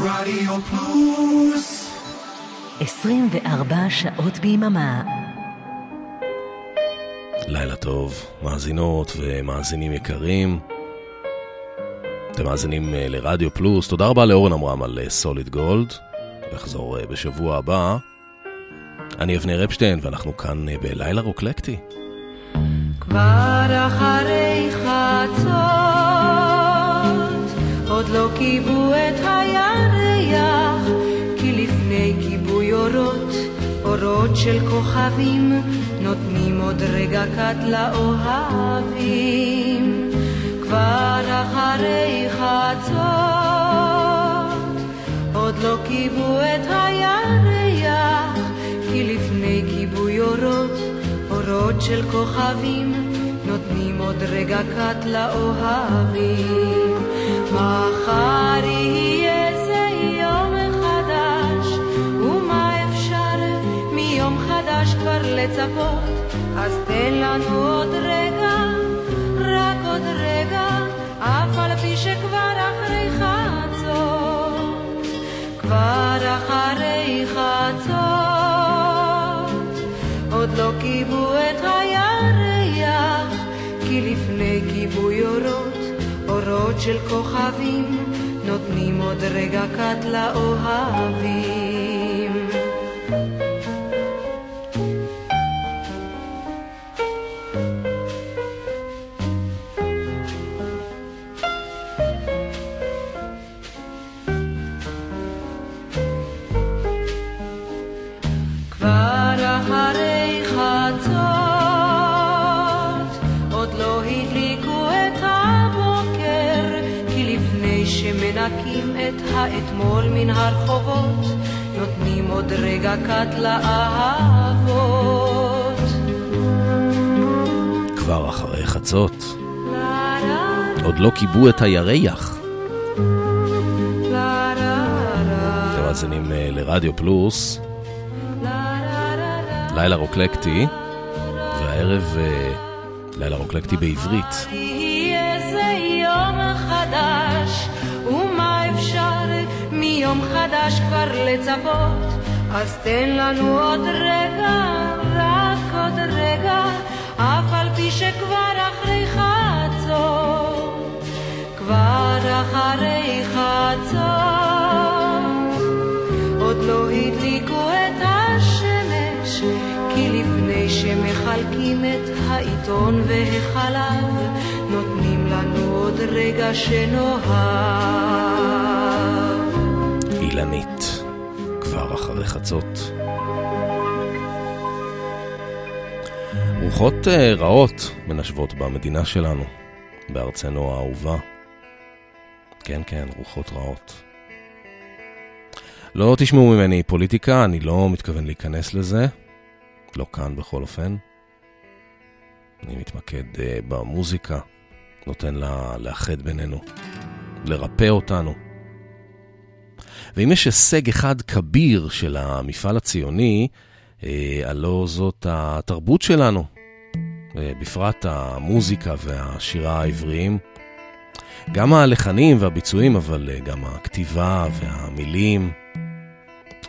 רדיו פלוס 24 שעות ביממה לילה טוב, מאזינות ומאזינים יקרים. אתם מאזינים אה, לרדיו פלוס. תודה רבה לאורן עמרם על סוליד גולד. נחזור אה, בשבוע הבא. אני אבנר אפשטיין, ואנחנו כאן אה, בלילה רוקלקטי. כבר אחרי חצות, עוד לא כיבו אורות של כוכבים, נותנים עוד רגע קט לאוהבים. כבר אחרי חצות, עוד לא כיבו את הירח, כי לפני כיבוי אורות, אורות של כוכבים, נותנים עוד רגע קט לאוהבים. מחר יהיה כבר לצפות? אז תן לנו עוד רגע, רק עוד רגע, אף על פי שכבר אחרי חצות, כבר אחרי חצות, עוד לא כיבו את הירח, כי לפני כיבוי אורות, אורות של כוכבים, נותנים עוד רגע קט לאוהבים. את האתמול מן הרחובות, נותנים עוד רגע קט לאהבות. כבר אחרי חצות. עוד לא כיבו את הירח. אתם מאזינים אה, לרדיו פלוס, לילה רוקלקטי, והערב אה, לילה רוקלקטי בעברית. חדש כבר לצפות? אז תן לנו עוד רגע, רק עוד רגע, אף על פי שכבר אחרי חצות, כבר אחרי חצות, עוד לא הדליקו את השמש, כי לפני שמחלקים את העיתון והחלב, נותנים לנו עוד רגע שנאהב. אילנית, כבר אחרי חצות. רוחות אה, רעות מנשבות במדינה שלנו, בארצנו האהובה. כן, כן, רוחות רעות. לא תשמעו ממני פוליטיקה, אני לא מתכוון להיכנס לזה. לא כאן בכל אופן. אני מתמקד uh, במוזיקה, נותן לה לאחד בינינו, לרפא אותנו. ואם יש הישג אחד כביר של המפעל הציוני, uh, הלא זאת התרבות שלנו, uh, בפרט המוזיקה והשירה העבריים. גם הלחנים והביצועים, אבל uh, גם הכתיבה והמילים.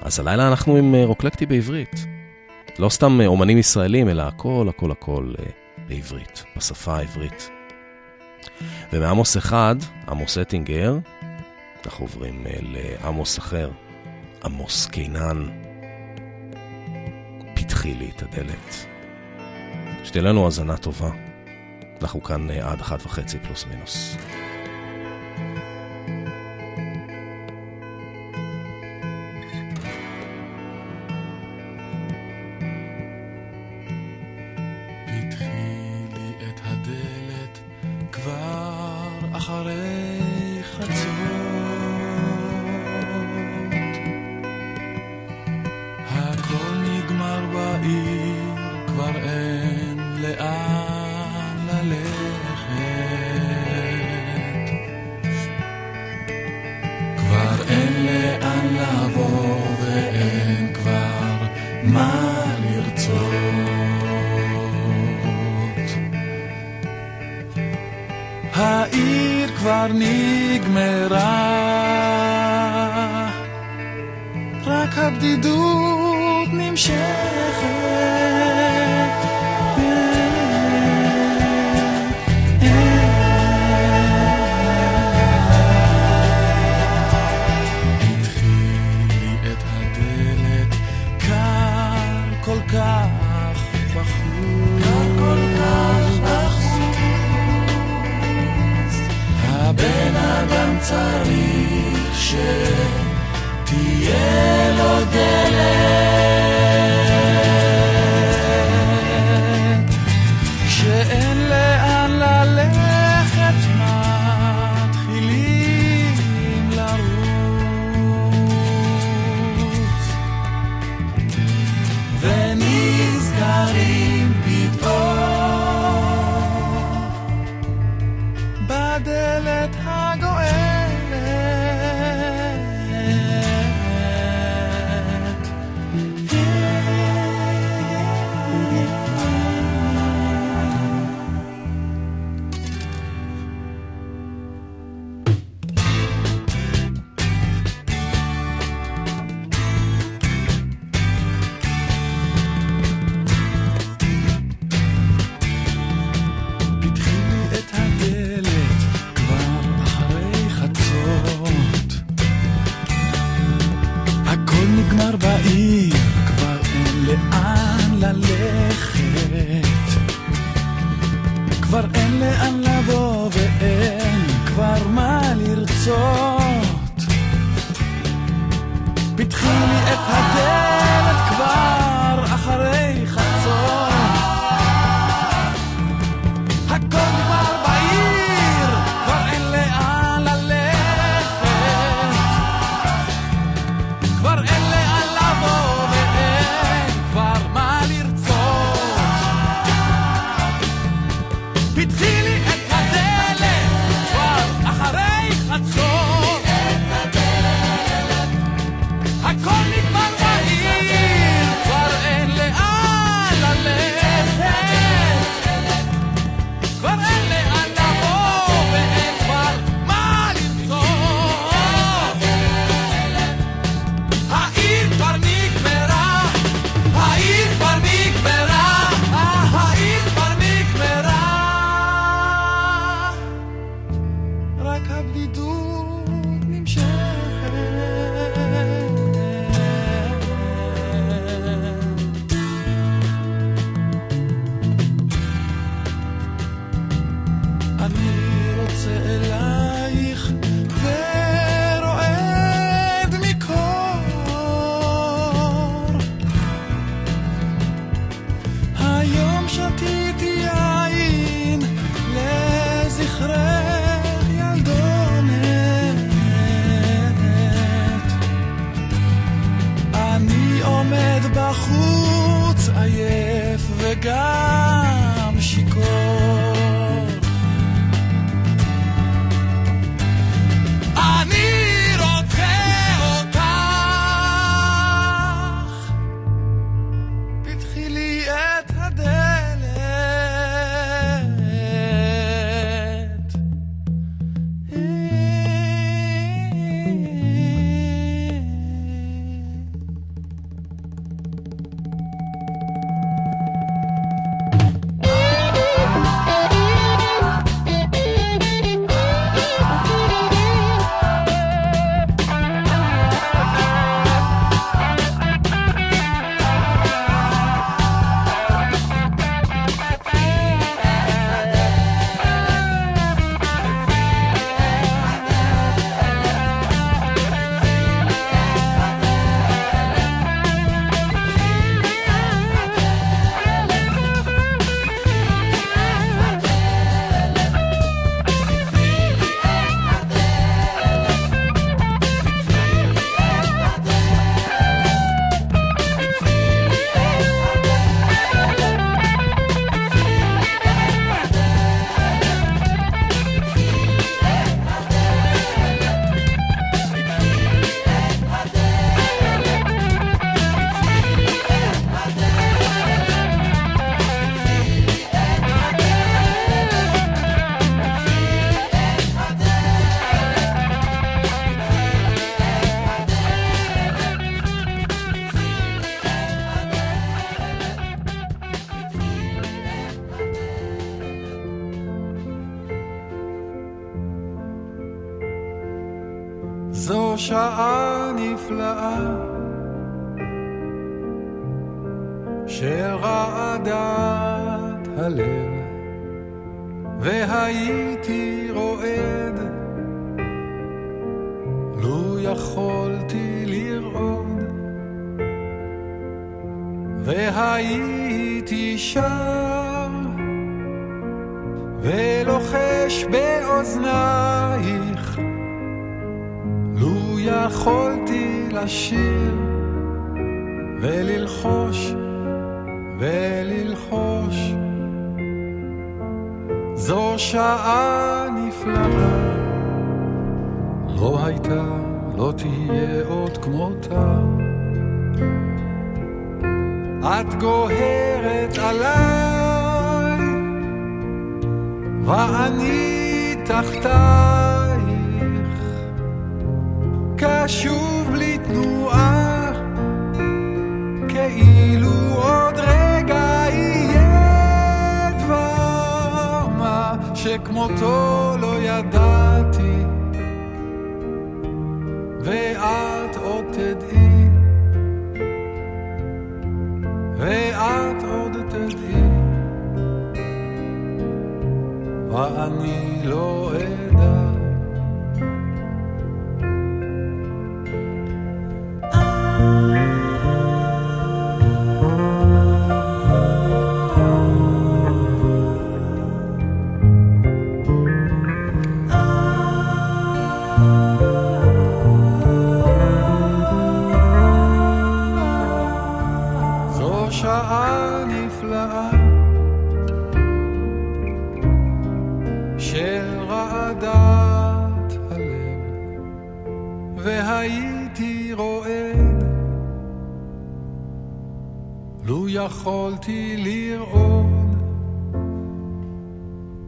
אז הלילה אנחנו עם רוקלקטי בעברית. לא סתם אומנים ישראלים, אלא הכל, הכל, הכל בעברית, בשפה העברית. ומעמוס אחד, עמוס אטינגר, אנחנו עוברים uh, לעמוס אחר, עמוס קינן. פתחי לי את הדלת. שתהיה לנו האזנה טובה. אנחנו כאן uh, עד אחת וחצי פלוס מינוס. והייתי שר, ולוחש באוזנייך, לו יכולתי לשיר וללחוש וללחוש. זו שעה נפלאה, לא הייתה, לא תהיה עוד כמותה. את גוהרת עליי, ואני תחתייך, קשוב בלי תנועה, כאילו עוד רגע יהיה דבר מה שכמותו לא ידעתי, ואת ואת עוד תדעי, ואני לא אדע. יכולתי לרעוד,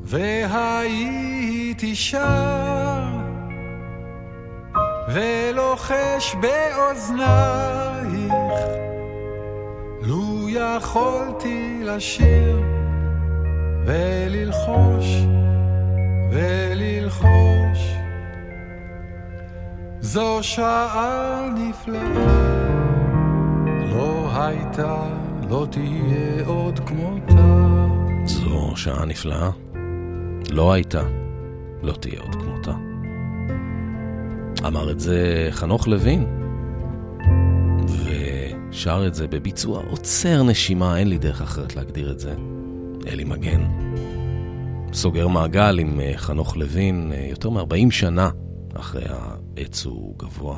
והייתי שר, ולוחש באוזנייך. לו יכולתי לשיר וללחוש וללחוש זו שעה נפלאה לא הייתה, לא תהיה עוד כמותה זו שעה נפלאה. לא הייתה, לא תהיה עוד כמותה. אמר את זה חנוך לוין, ושר את זה בביצוע עוצר נשימה, אין לי דרך אחרת להגדיר את זה. אלי מגן. סוגר מעגל עם אה, חנוך לוין אה, יותר מ-40 שנה אחרי העץ הוא גבוה.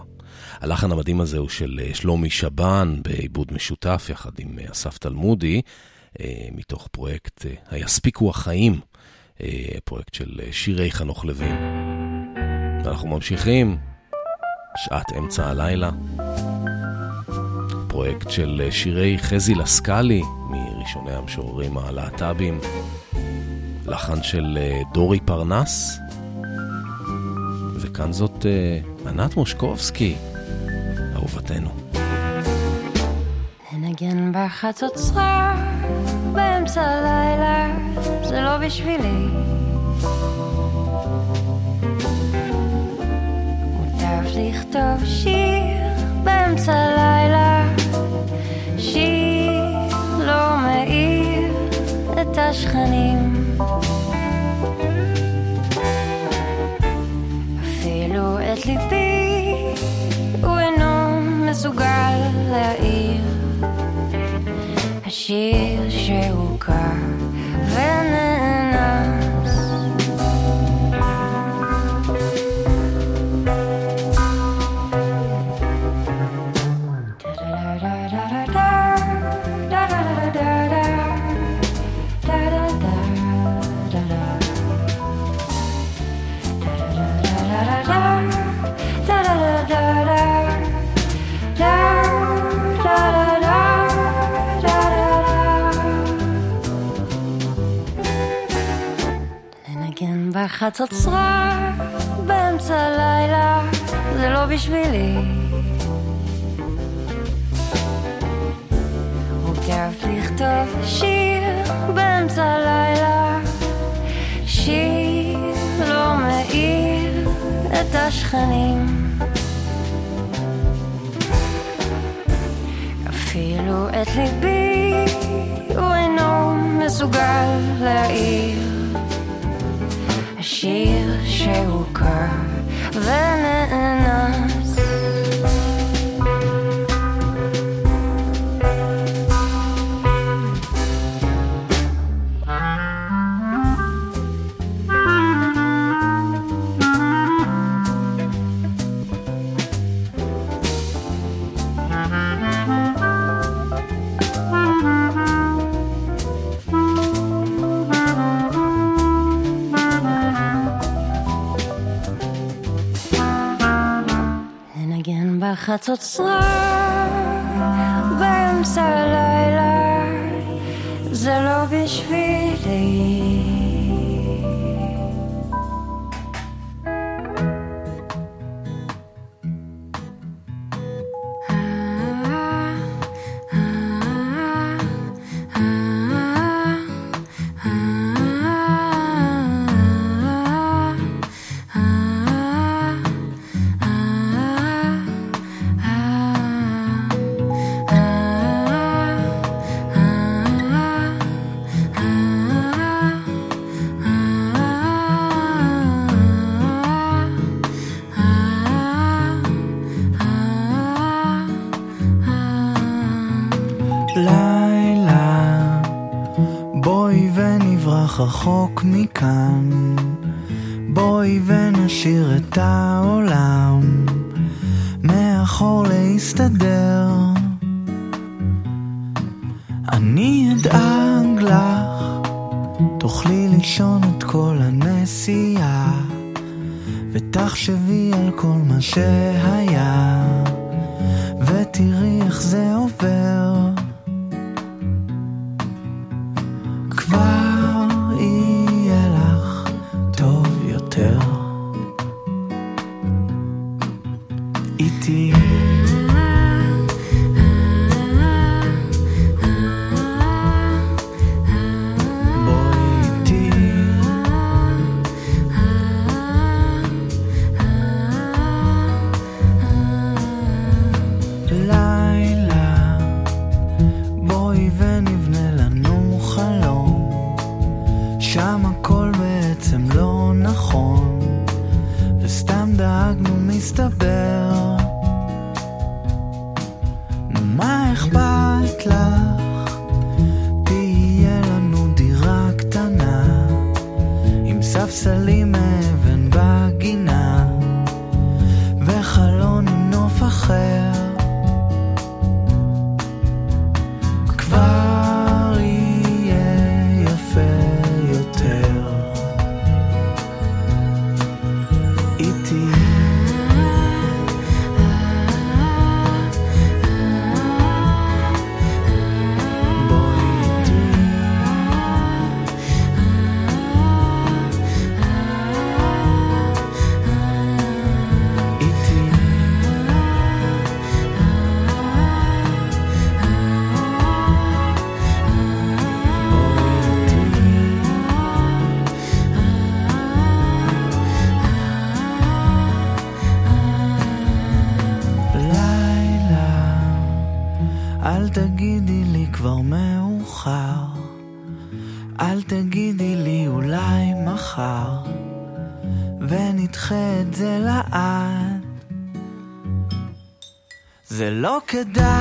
הלחן המדהים הזה הוא של אה, שלומי שבן בעיבוד משותף יחד עם אה, אסף תלמודי, אה, מתוך פרויקט היספיקו החיים, פרויקט של שירי חנוך לוין. ואנחנו ממשיכים, שעת אמצע הלילה, פרויקט של שירי חזי לסקאלי, מראשוני המשוררים הלהט"בים, לחן של דורי פרנס, וכאן זאת ענת מושקובסקי, אהובתנו. לנגן בחצוצרה באמצע הלילה זה לא בשבילי. מוטב לכתוב שיר באמצע הלילה. שיר לא מאיר את השכנים את ליבי הוא אינו מסוגל להעיר. השיר שהוכר ונאנס אחת עצרה באמצע הלילה, זה לא בשבילי. רוקף לכתוב שיר באמצע הלילה, שיר לא מאיר את השכנים. אפילו את ליבי הוא אינו מסוגל להעיר. chercher au cœur venant בחצוצרה באמצע הלילה זה לא בשבילי רחוק מכאן, בואי ונשאיר את העולם could die.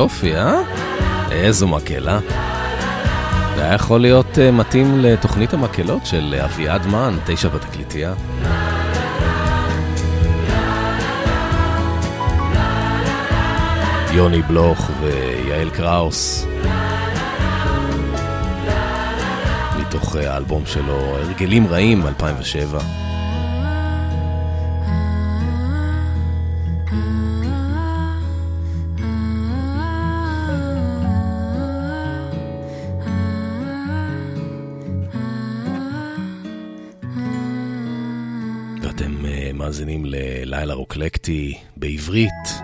יופי, אה? איזו מקהלה. זה היה יכול להיות uh, מתאים לתוכנית המקהלות של אביעד מן, תשע בתקליטייה. יוני בלוך ויעל קראוס. מתוך אה, האלבום שלו, הרגלים רעים, 2007. רוקלקטי בעברית.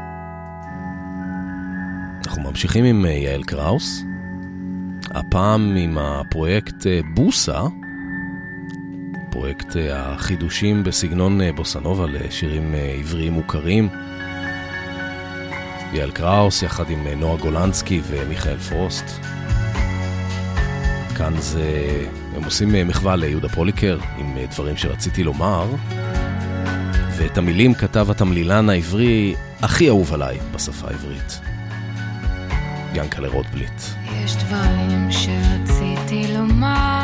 אנחנו ממשיכים עם אה, יעל קראוס. הפעם עם הפרויקט אה, בוסה, פרויקט אה, החידושים בסגנון בוסנובה לשירים עבריים מוכרים. יעל קראוס יחד עם נועה גולנסקי ומיכאל פרוסט. כאן זה, הם עושים מחווה ליהודה פוליקר עם דברים שרציתי לומר, ואת המילים כתב התמלילן העברי הכי אהוב עליי בשפה העברית. ינקלה רוטבליט. יש דברים שרציתי לומר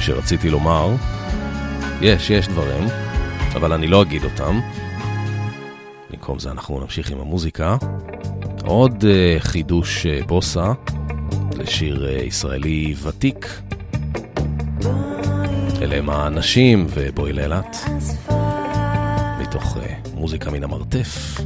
דברים שרציתי לומר. יש, יש דברים, אבל אני לא אגיד אותם. במקום זה אנחנו נמשיך עם המוזיקה. עוד אה, חידוש אה, בוסה לשיר אה, ישראלי ותיק. אלה הם האנשים ובואי לאילת. מתוך אה, מוזיקה מן המרתף.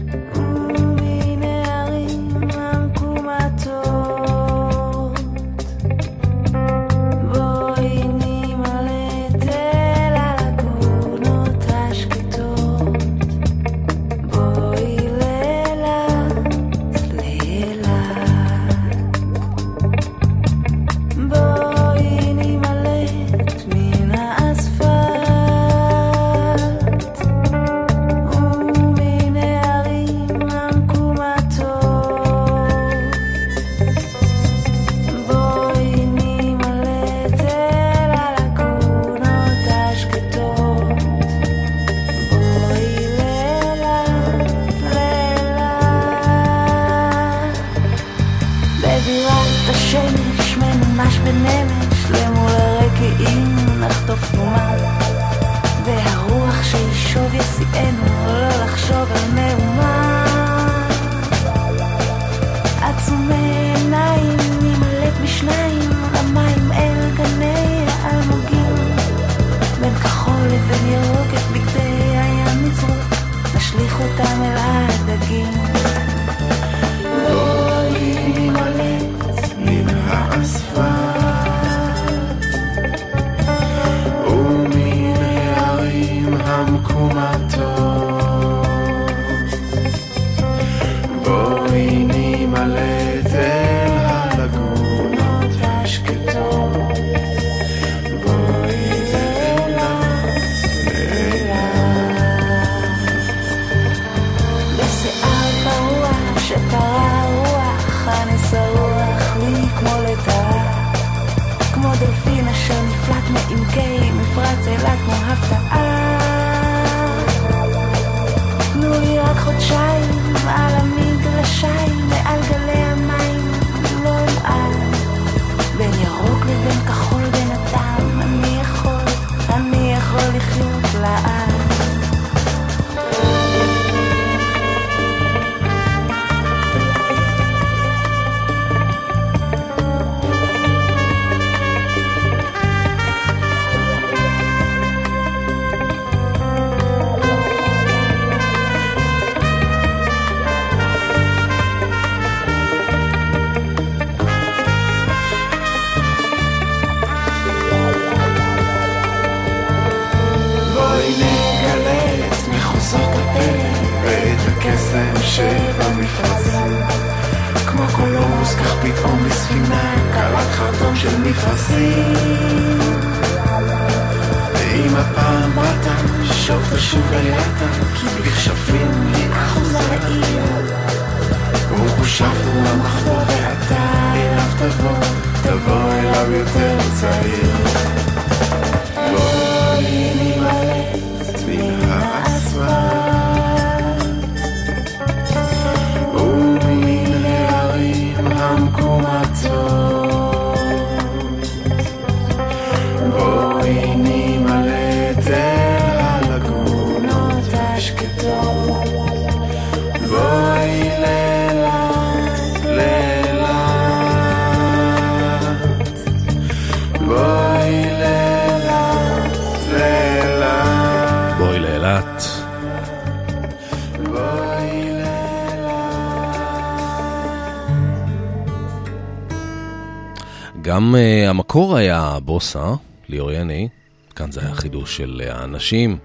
בוסה, ליאור יני, כאן זה היה חידוש של אה, האנשים,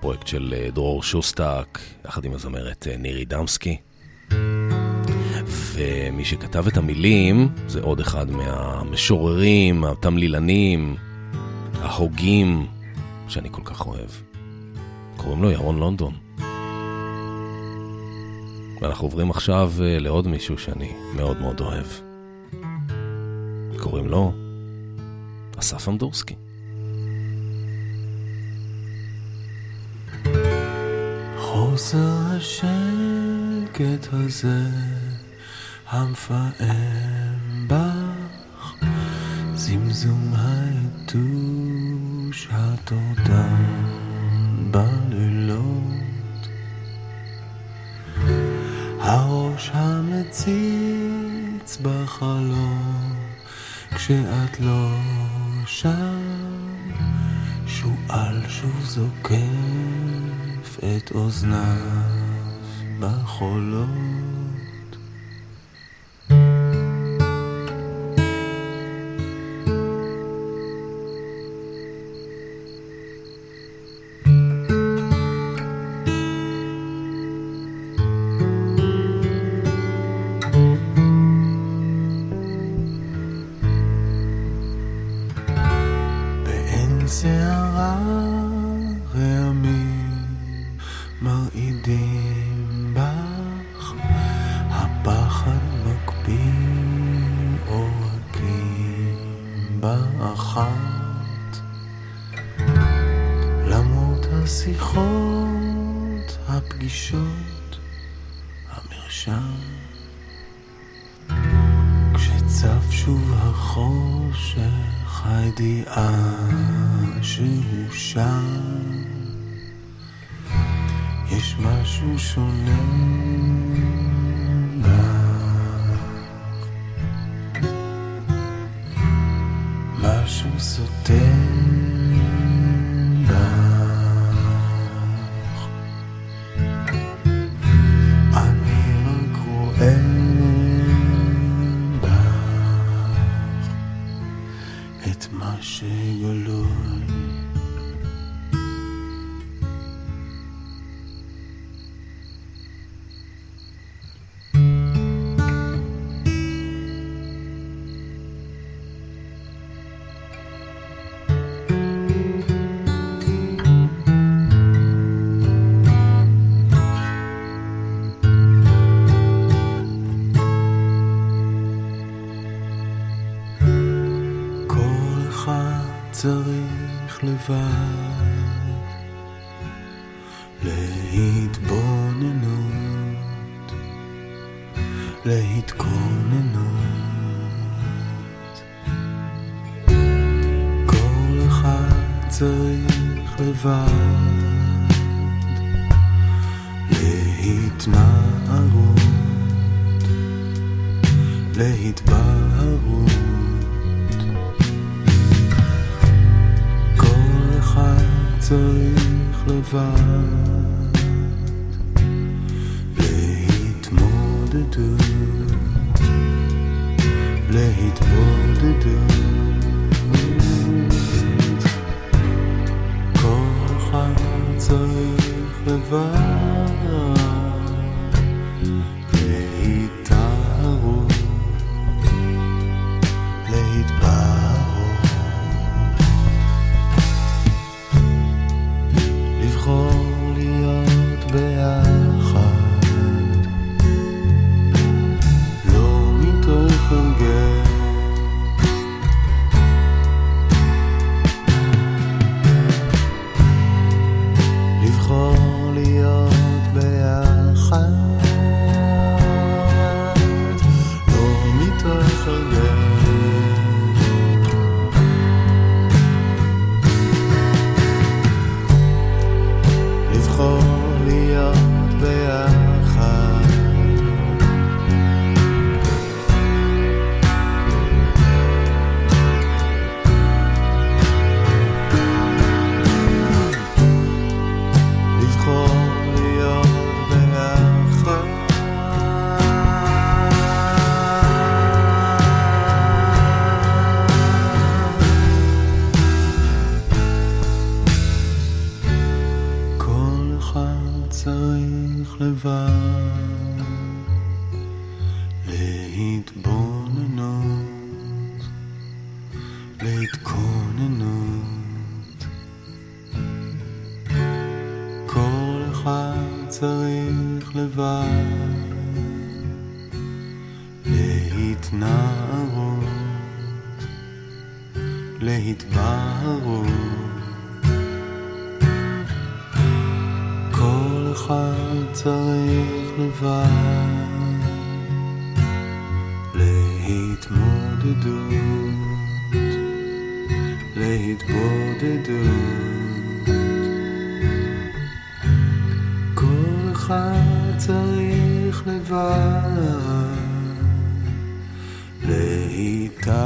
פרויקט של אה, דרור שוסטק, יחד עם הזמרת אה, נירי דמסקי. ומי שכתב את המילים זה עוד אחד מהמשוררים, התמלילנים, ההוגים, שאני כל כך אוהב. קוראים לו ירון לונדון. ואנחנו עוברים עכשיו לעוד מישהו שאני מאוד מאוד אוהב. קוראים לו אסף אמדורסקי. חוסר השקט הזה המפעם בך, זמזום היתוש הטורדן בלילות. הראש המציץ בחלום כשאת לא... שם שועל שוב זוקף את אוזניו בחולות. להתבוננות, להתכוננות. כל אחד צריך לבד להתנערות, להתבהרות. צריך לבד להתמודדות, להתמודדות. כל אחד צריך לבד להתבודדות, להתבודדות. כל אחד צריך לבד להתערות,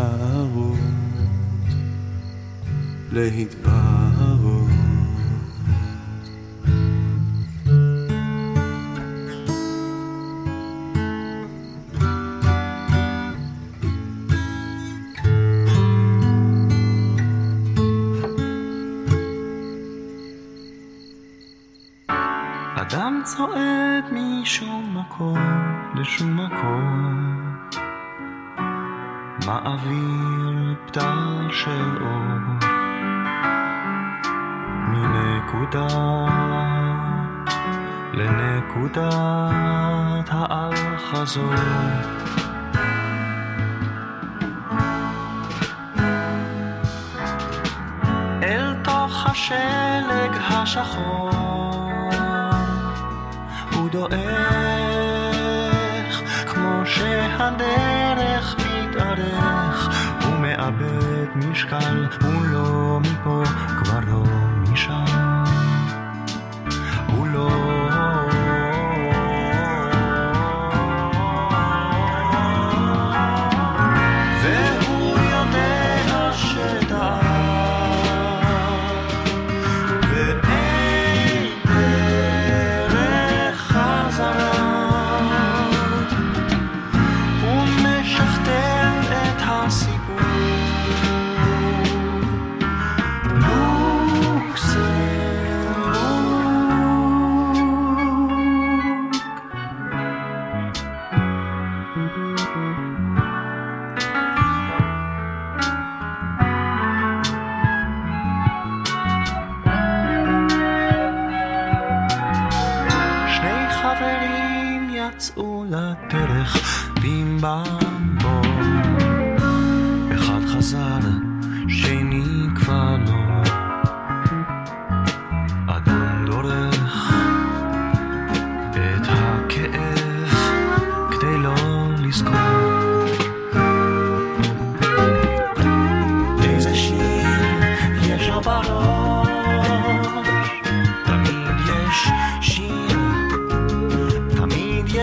להתבודדות. לעזור. אל תוך השלג השחור, הוא דועך כמו שהדרך מתארך, הוא מאבד משקל, הוא לא...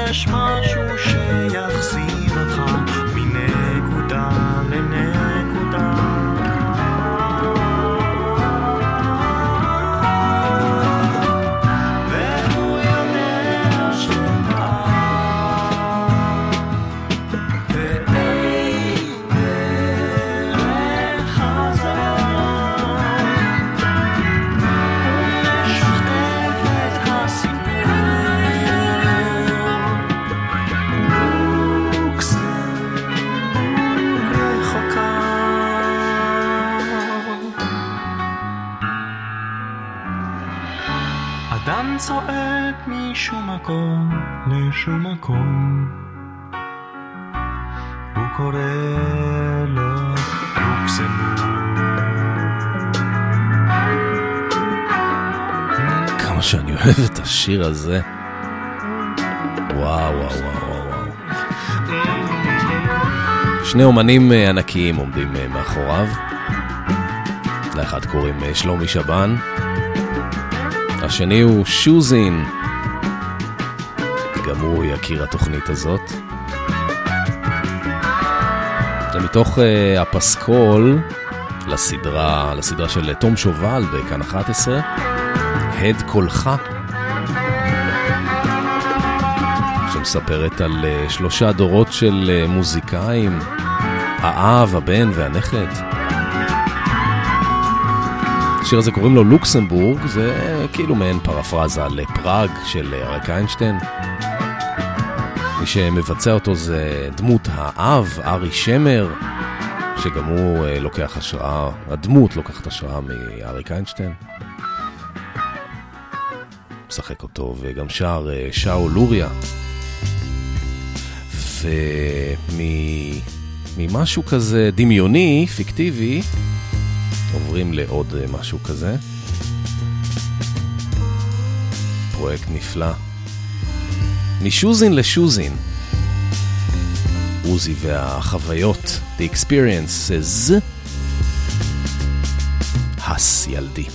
יש משהו שיחזיר מקום לשום מקום. הוא קורא לו לוקסמבורג. כמה שאני אוהב את השיר הזה. וואו, וואו, וואו, וואו. שני אומנים אה, ענקיים עומדים אה, מאחוריו. לאחד קוראים אה, שלומי שבן, השני הוא שוזין. גם הוא יכיר התוכנית הזאת. זה מתוך uh, הפסקול לסדרה, לסדרה של תום שובל בכאן 11, הד קולך, שמספרת על uh, שלושה דורות של uh, מוזיקאים, האב, הבן והנכד. השיר הזה קוראים לו לוקסמבורג, זה כאילו מעין פרפרזה לפראג של אריק איינשטיין. שמבצע אותו זה דמות האב, ארי שמר, שגם הוא אה, לוקח השראה, הדמות לוקחת השראה מאריק איינשטיין. משחק אותו וגם שר אה, שאול לוריה. וממשהו כזה דמיוני, פיקטיבי, עוברים לעוד אה, משהו כזה. פרויקט נפלא. משוזין לשוזין. עוזי והחוויות, The Experiences. הס ילדי.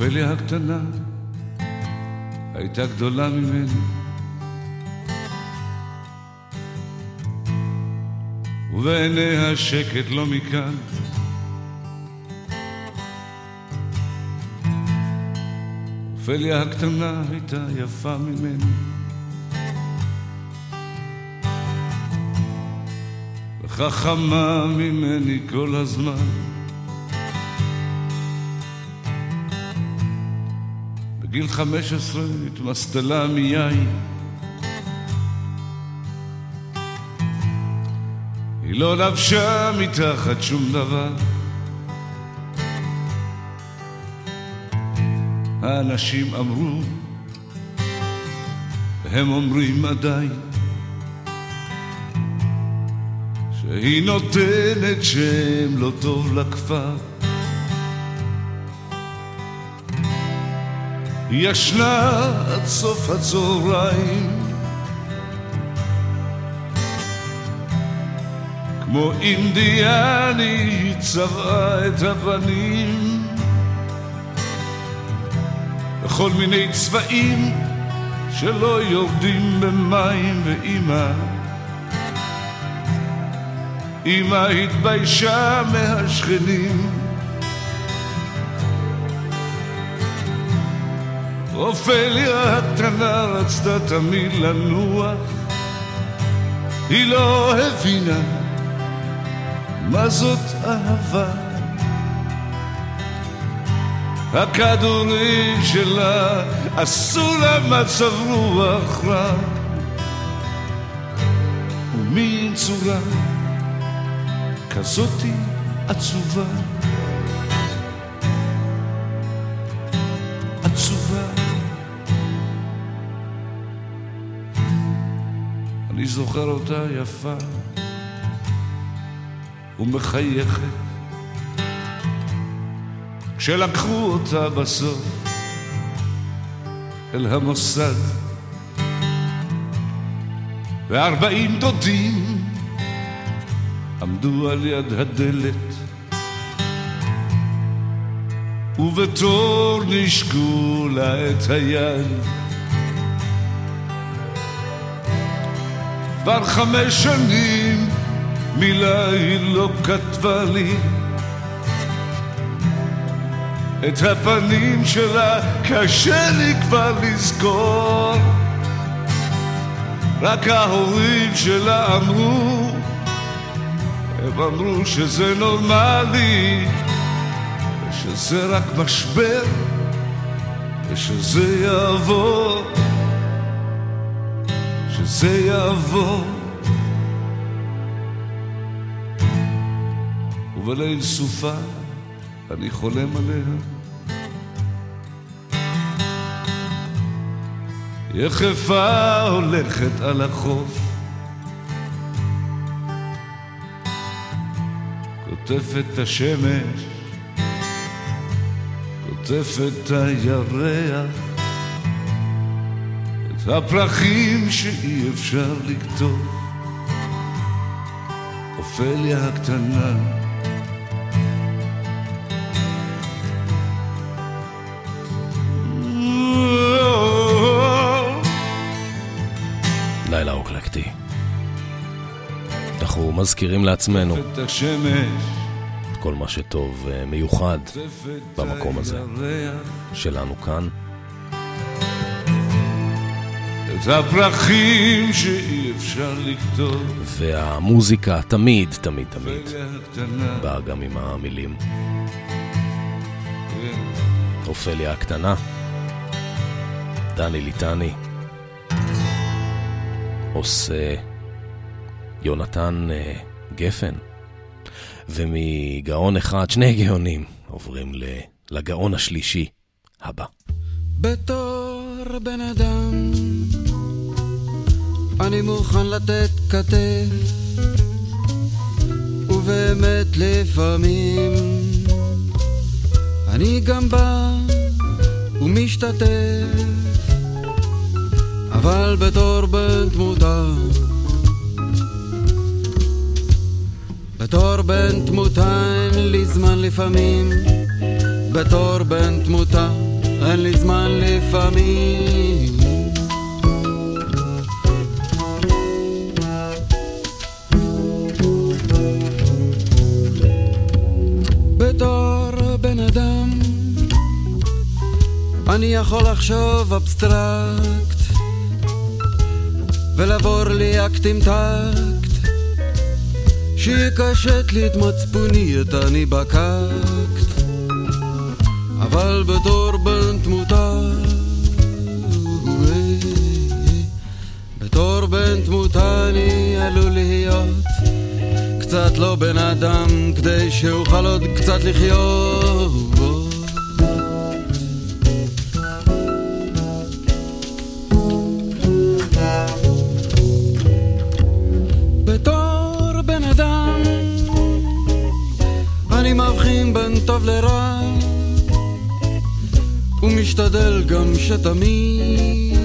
אופליה הקטנה הייתה גדולה ממני. ובעיניה שקט לא מכאן. אופליה הקטנה הייתה יפה ממני. וחכמה ממני כל הזמן. בגיל חמש עשרה התמסטלה מיין. היא לא לבשה מתחת שום דבר. האנשים אמרו, והם אומרים עדיין, שהיא נותנת שם לא טוב לכפר. ישנה עד סוף הצהריים. כמו אינדיאני היא צבעה את הפנים בכל מיני צבעים שלא יורדים במים. ואימא אמא התביישה מהשכנים אופליה הקטנה רצתה תמיד לנוח, היא לא הבינה מה זאת אהבה. הכדורים שלה עשו לה מצב רוח רע, ומין צורה כזאתי עצובה. זוכר אותה יפה ומחייכת כשלקחו אותה בסוף אל המוסד. וארבעים דודים עמדו על יד הדלת, ובתור נשקו לה את היד. כבר חמש שנים מילה היא לא כתבה לי את הפנים שלה קשה לי כבר לזכור. רק ההורים שלה אמרו הם אמרו שזה נורמלי ושזה רק משבר ושזה יעבור שזה יעבור. ובליל סופה אני חולם עליה. יחפה הולכת על החוף, קוטפת השמש, קוטפת הירח, את הפרחים שאי אפשר לקטוף. אופליה הקטנה. מזכירים לעצמנו את כל מה שטוב ומיוחד במקום הזה. שלנו כאן. הפרחים שאי אפשר לכתוב. והמוזיקה תמיד, תמיד, תמיד באה גם עם המילים. אופליה הקטנה, דני ליטני, עושה יונתן uh, גפן. ומגאון אחד, שני גאונים, עוברים לגאון השלישי הבא. בתור בן אדם, אני מוכן לתת כתף, ובאמת לפעמים אני גם בא ומשתתף, אבל בתור בן תמותה בתור בן תמותה אין לי זמן לפעמים, בתור בן תמותה אין לי זמן לפעמים. בתור בן אדם. אני יכול לחשוב אבסטרקט ולעבור לי אקטים טקט. שיקשט לי את מצפוני, את אני בקקט. אבל בתור בן תמותה לא בן אדם כדי שאוכל עוד קצת לחיות. טוב לרע, ומשתדל גם שתמיד,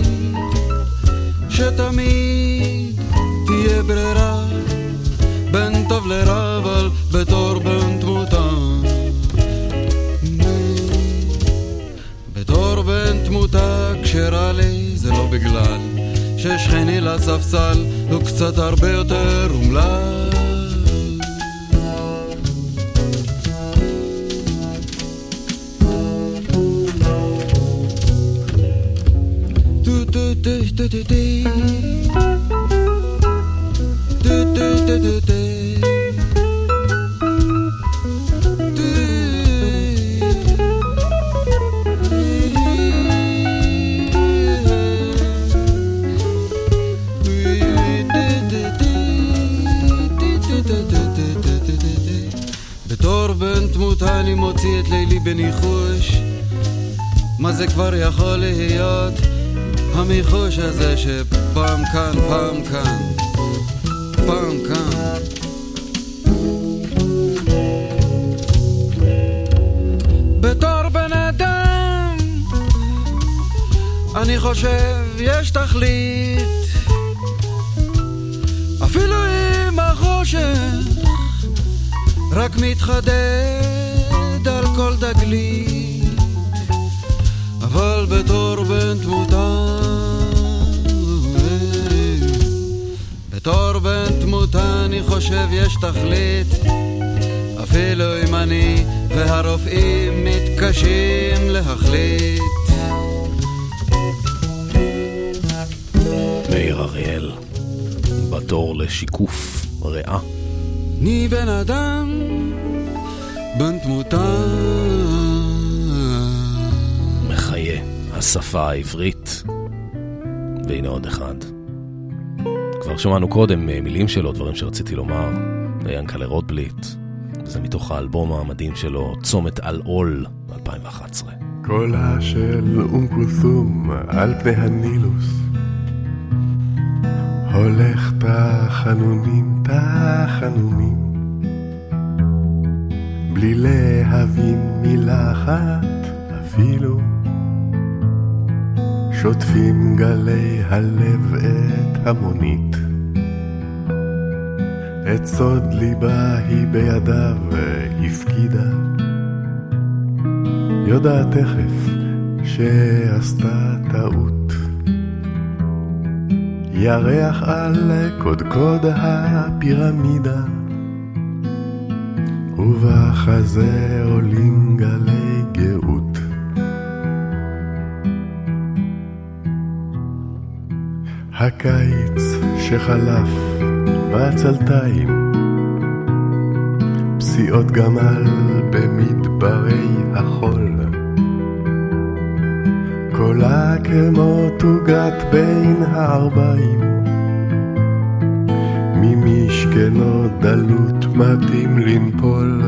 שתמיד תהיה ברירה, טוב לרע, אבל בתור בן תמותה. בתור בן תמותה כשרע לי זה לא בגלל ששכני לספסל הוא קצת הרבה יותר אומלל אני מוציא את לילי בניחוש. מה זה כבר יכול להיות? המיחוש הזה שפעם כאן, פעם כאן, פעם כאן. בתור בן אדם אני חושב יש תכלית. אפילו אם החושך רק מתחדד דגלית אבל בתור בן תמותה בתור בן תמותה אני חושב יש תכלית אפילו אם אני והרופאים מתקשים להחליט מאיר אריאל, בתור לשיקוף ריאה. אני בן אדם, בן תמותה. מחיה, השפה העברית. והנה עוד אחד. כבר שמענו קודם אה, מילים שלו, דברים שרציתי לומר, ליאנקלה רוטבליט. זה מתוך האלבום המדהים שלו, צומת על עול, 2011. קולה של אום כולתום על פני הנילוס הולך תחנונים תחנונים בלי להבין מילה אחת אפילו שוטפים גלי הלב את המונית. את סוד ליבה היא בידיו הפקידה. יודעת תכף שעשתה טעות. ירח על קודקוד הפירמידה, ובחזה עולים גלי גאות. הקיץ שחלף בעצלתיים, פסיעות גמל במדברי החול. קולה כמו תוגת בין הערביים, ממשכנו דלות מתאים לנפול.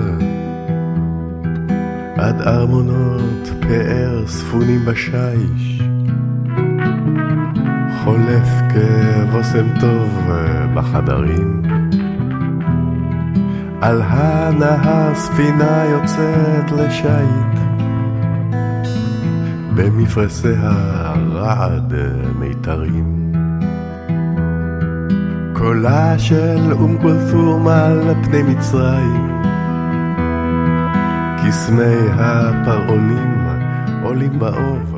עד ארמונות פאר ספונים בשיש, חולף כבושם טוב בחדרים. על הנהר ספינה יוצאת לשיט, במפרשי הרעד מיתרים. קולה של אום כולתום על פני מצרים, קסמי הפרעונים עולים באוב.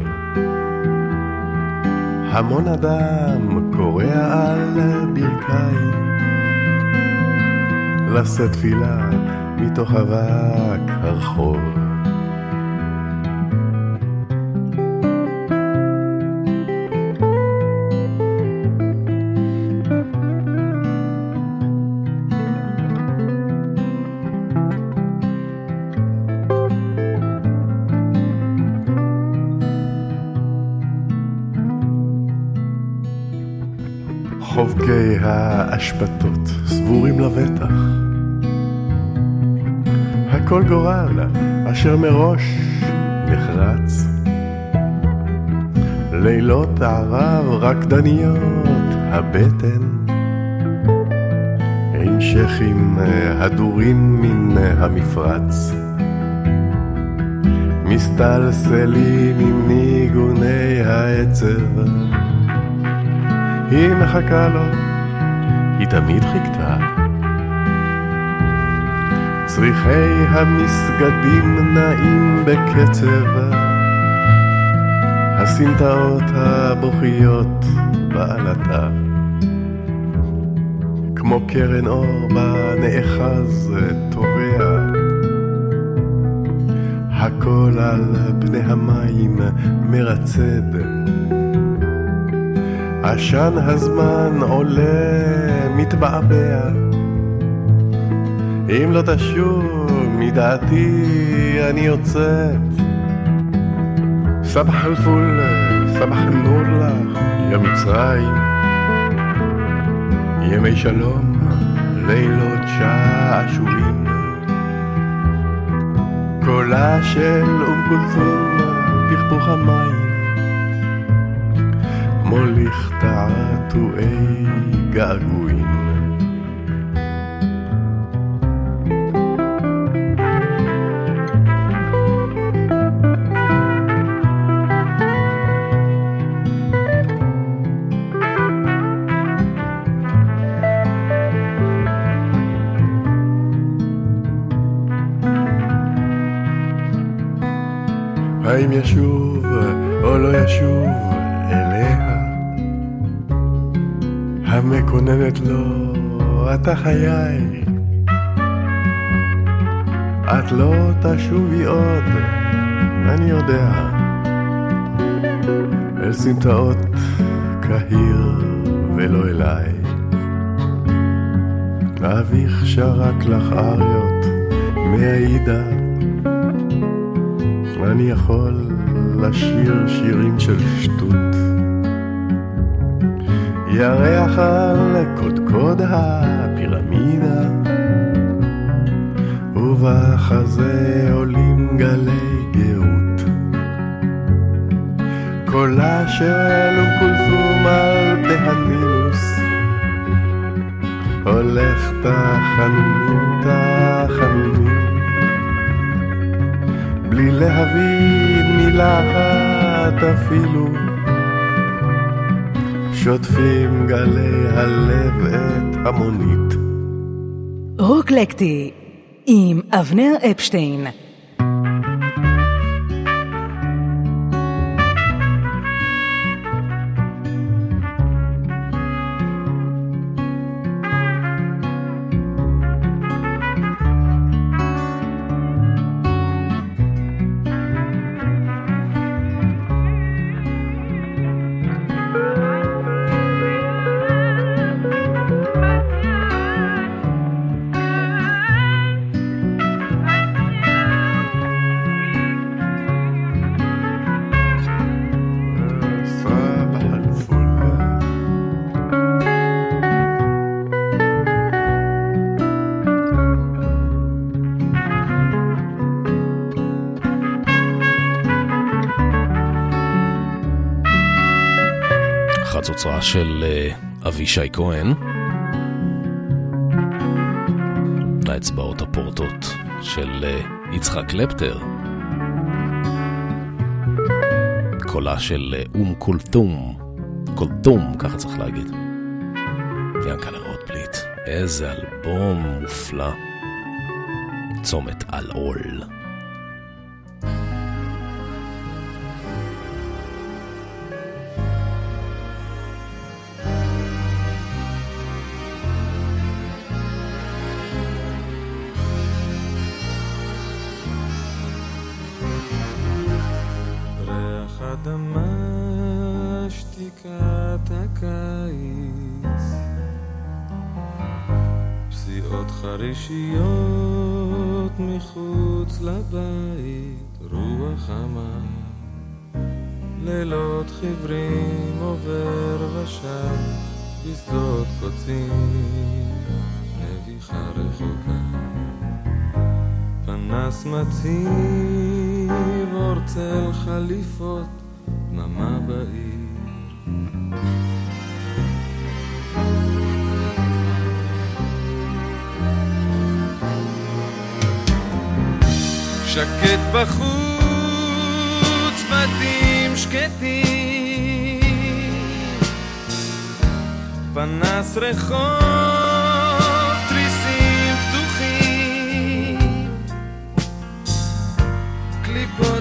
המון אדם קורע על ברכיים, לשאת תפילה מתוך אבק הרחוב. רקדניות הבטן, עם שכים הדורים מן המפרץ. מסתלסלים עם ניגוני העצב. היא מחכה לו, היא תמיד חיכתה. צריכי המסגדים נעים בקצב, הסמטאות הבוכיות בעלתה. כמו קרן אור בה נאחז טובע, הכל על פני המים מרצד. עשן הזמן עולה, מתבעבע. אם לא תשוב מדעתי אני יוצאת. סבח אל-פול, סבח אל-נור לך, יא מצרים. ימי שלום, לילות שעשועים. קולה של אום כולתום, פכפוך המים. מוליך תעתועי געגועים. ישוב או לא ישוב אליה? המקוננת לו, אתה חיי. את לא תשובי עוד, אני יודע. אל סמטאות קהיר ולא אליי. אביך שרק לך אריות מהעידה. אני יכול לשיר שירים של שטות. ירח על קודקוד הפירמידה, ובחזה עולים גלי גאות. קולה של אום כולתום על פי הנילוס, הולך תחנונים, בלי להבין מילה אחת אפילו. שוטפים גלי הלב את המונית. רוקלקטי עם אבנר אפשטיין של אה, אבישי כהן. האצבעות הפורטות של אה, יצחק קלפטר. קולה של אה, אום כולתום, כולתום, ככה צריך להגיד. ינקלה רוטבליט, איזה אלבום מופלא. צומת על עול.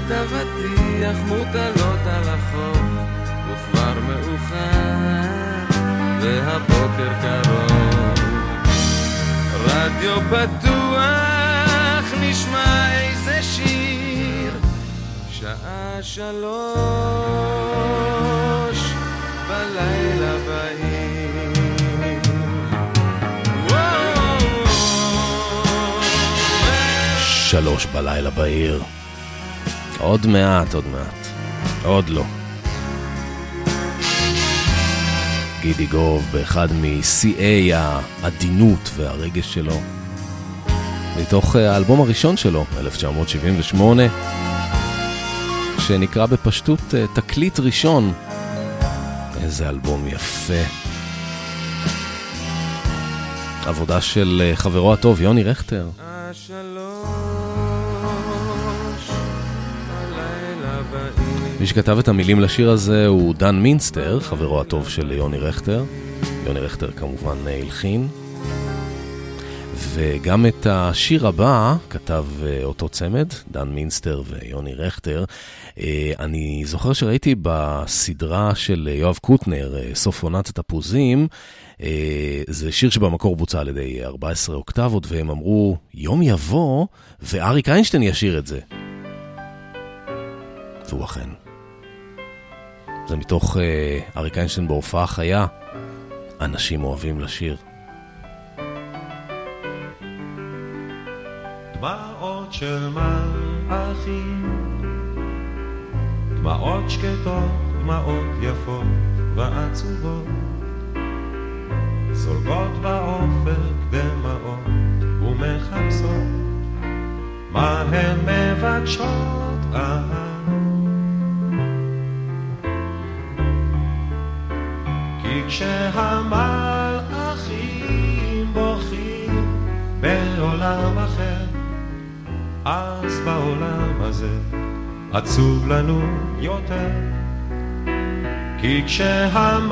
קליפות אבטיח מוטלות על החוף, וכבר מאוחר, והבוקר קרוב. רדיו פתוח, נשמע איזה שיר, שעה שלוש בלילה בהיר. שלוש בלילה בעיר. עוד מעט, עוד מעט. עוד לא. גידי גוב באחד משיאי העדינות והרגש שלו. מתוך אה, האלבום הראשון שלו, 1978, שנקרא בפשטות אה, תקליט ראשון. איזה אלבום יפה. עבודה של אה, חברו הטוב, יוני רכטר. מי שכתב את המילים לשיר הזה הוא דן מינסטר, חברו הטוב של יוני רכטר. יוני רכטר כמובן הלחין. וגם את השיר הבא כתב אה, אותו צמד, דן מינסטר ויוני רכטר. אה, אני זוכר שראיתי בסדרה של יואב קוטנר, אה, סוף עונת התפוזים, זה שיר שבמקור בוצע על ידי 14 אוקטבות, והם אמרו, יום יבוא ואריק איינשטיין ישיר את זה. והוא אכן. זה מתוך אריק איינשטיין בהופעה חיה, אנשים אוהבים לשיר. דמעות של מלאכים, דמעות שקטות, דמעות יפות ועצובות, זולגות באופק דמעות ומחפשות מה הן מבקשות אהב. כי כשהמלאכים בוכים בעולם אחר אז בעולם הזה עצוב לנו יותר. כי כשהמלאכים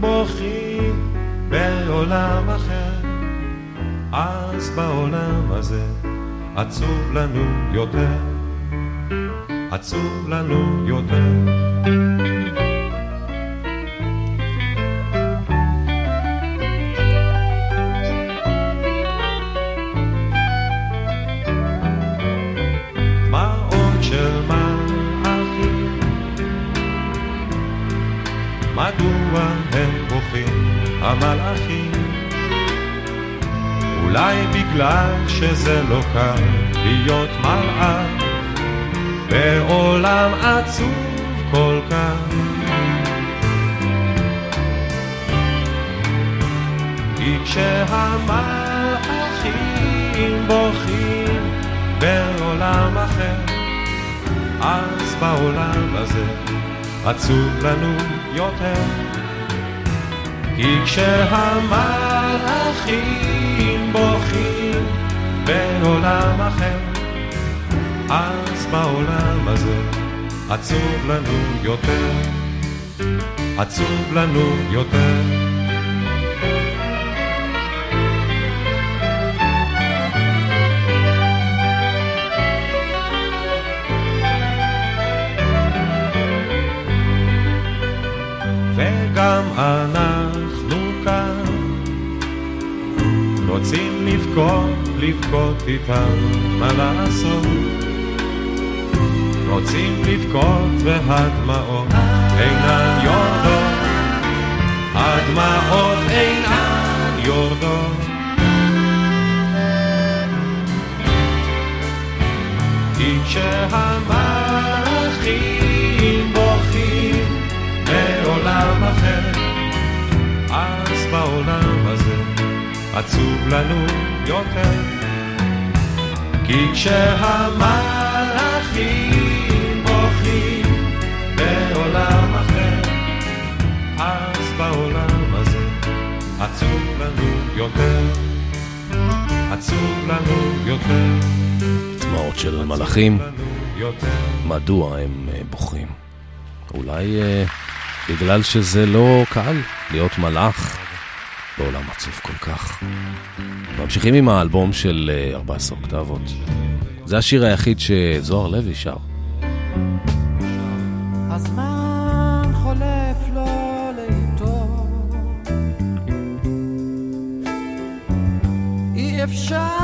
בוכים בעולם אחר, אז בעולם הזה עצוב לנו יותר. עצוב לנו יותר. בגלל שזה לא קל להיות מלאך בעולם עצוב כל כך. כי כשהמלאכים בוכים בעולם אחר, אז בעולם הזה עצוב לנו יותר. כי כשהמלאכים בוכים בעולם אחר, אז בעולם הזה עצוב לנו יותר. עצוב לנו יותר. גם אנחנו לבכות, לבכות איתם, מה לעשות? רוצים לבכות והדמעות אינן יורדות, הדמעות אינן יורדות. כי כשהמלאכים בוכים בעולם אחר, אז בעולם הזה עצוב לנו יותר. כי כשהמלאכים בוכים בעולם אחר, אז בעולם הזה עצוב לנו יותר. עצוב לנו יותר. דמעות של מלאכים, מדוע הם אה, בוכים? אולי... Uh... בגלל שזה לא קל להיות מלאך בעולם עצוב כל כך. ממשיכים עם האלבום של 14 אה, אוקטבות. זה השיר היחיד שזוהר לוי שר. הזמן חולף לו לאיתו אי אפשר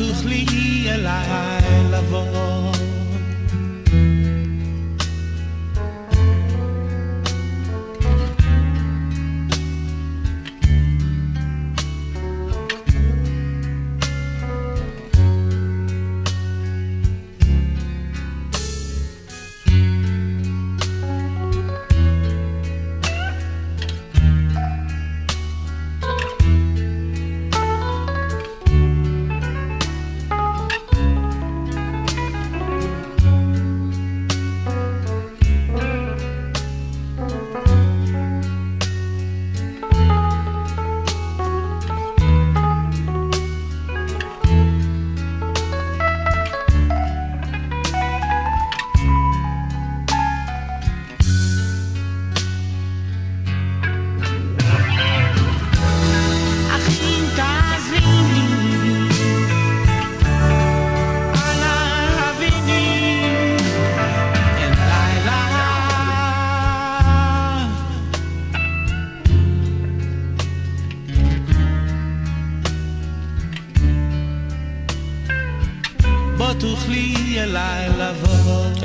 תוכלי אליי לבוא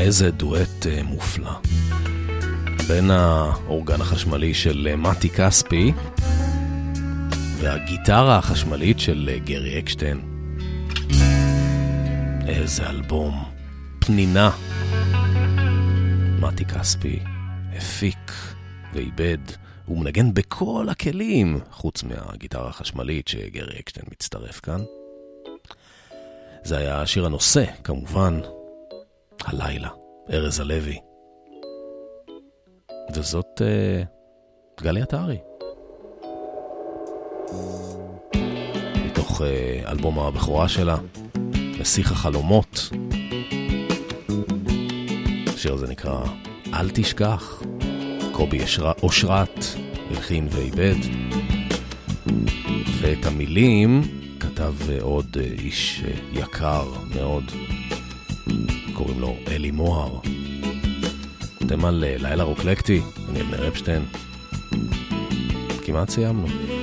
איזה דואט אה, מופלא. בין האורגן החשמלי של אה, מתי כספי והגיטרה החשמלית של אה, גרי אקשטיין. איזה אלבום. פנינה. מתי כספי הפיק ואיבד. הוא מנגן בכל הכלים, חוץ מהגיטרה החשמלית שגרי אקשטיין מצטרף כאן. זה היה השיר הנושא, כמובן, הלילה, ארז הלוי. וזאת uh, גלי עטרי. מתוך uh, אלבום הבכורה שלה, נסיך החלומות. השיר הזה נקרא אל תשכח. קובי אושרת הלחין ואיבד. ואת המילים כתב אה, עוד אה, איש אה, יקר מאוד, קוראים לו אלי מוהר. אתם על אה, לילה רוקלקטי, אני אבנר אפשטיין. כמעט סיימנו.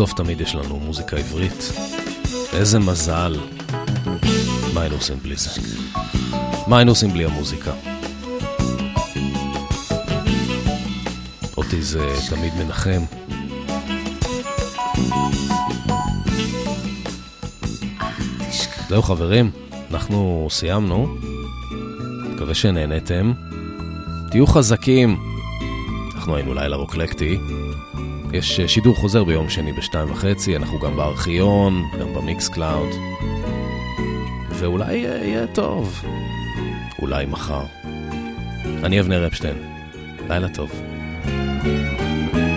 בסוף תמיד יש לנו מוזיקה עברית. איזה מזל. מה היינו עושים בלי זה? מה היינו עושים בלי המוזיקה? אותי זה תמיד מנחם. זהו חברים, אנחנו סיימנו. מקווה שנהנתם. תהיו חזקים. אנחנו היינו לילה רוקלקטי. יש אה, שידור חוזר ביום שני בשתיים וחצי, אנחנו גם בארכיון, גם ב Mixcloud. ואולי אה, יהיה טוב. אולי מחר. אני אבנר אפשטיין. לילה טוב. thank you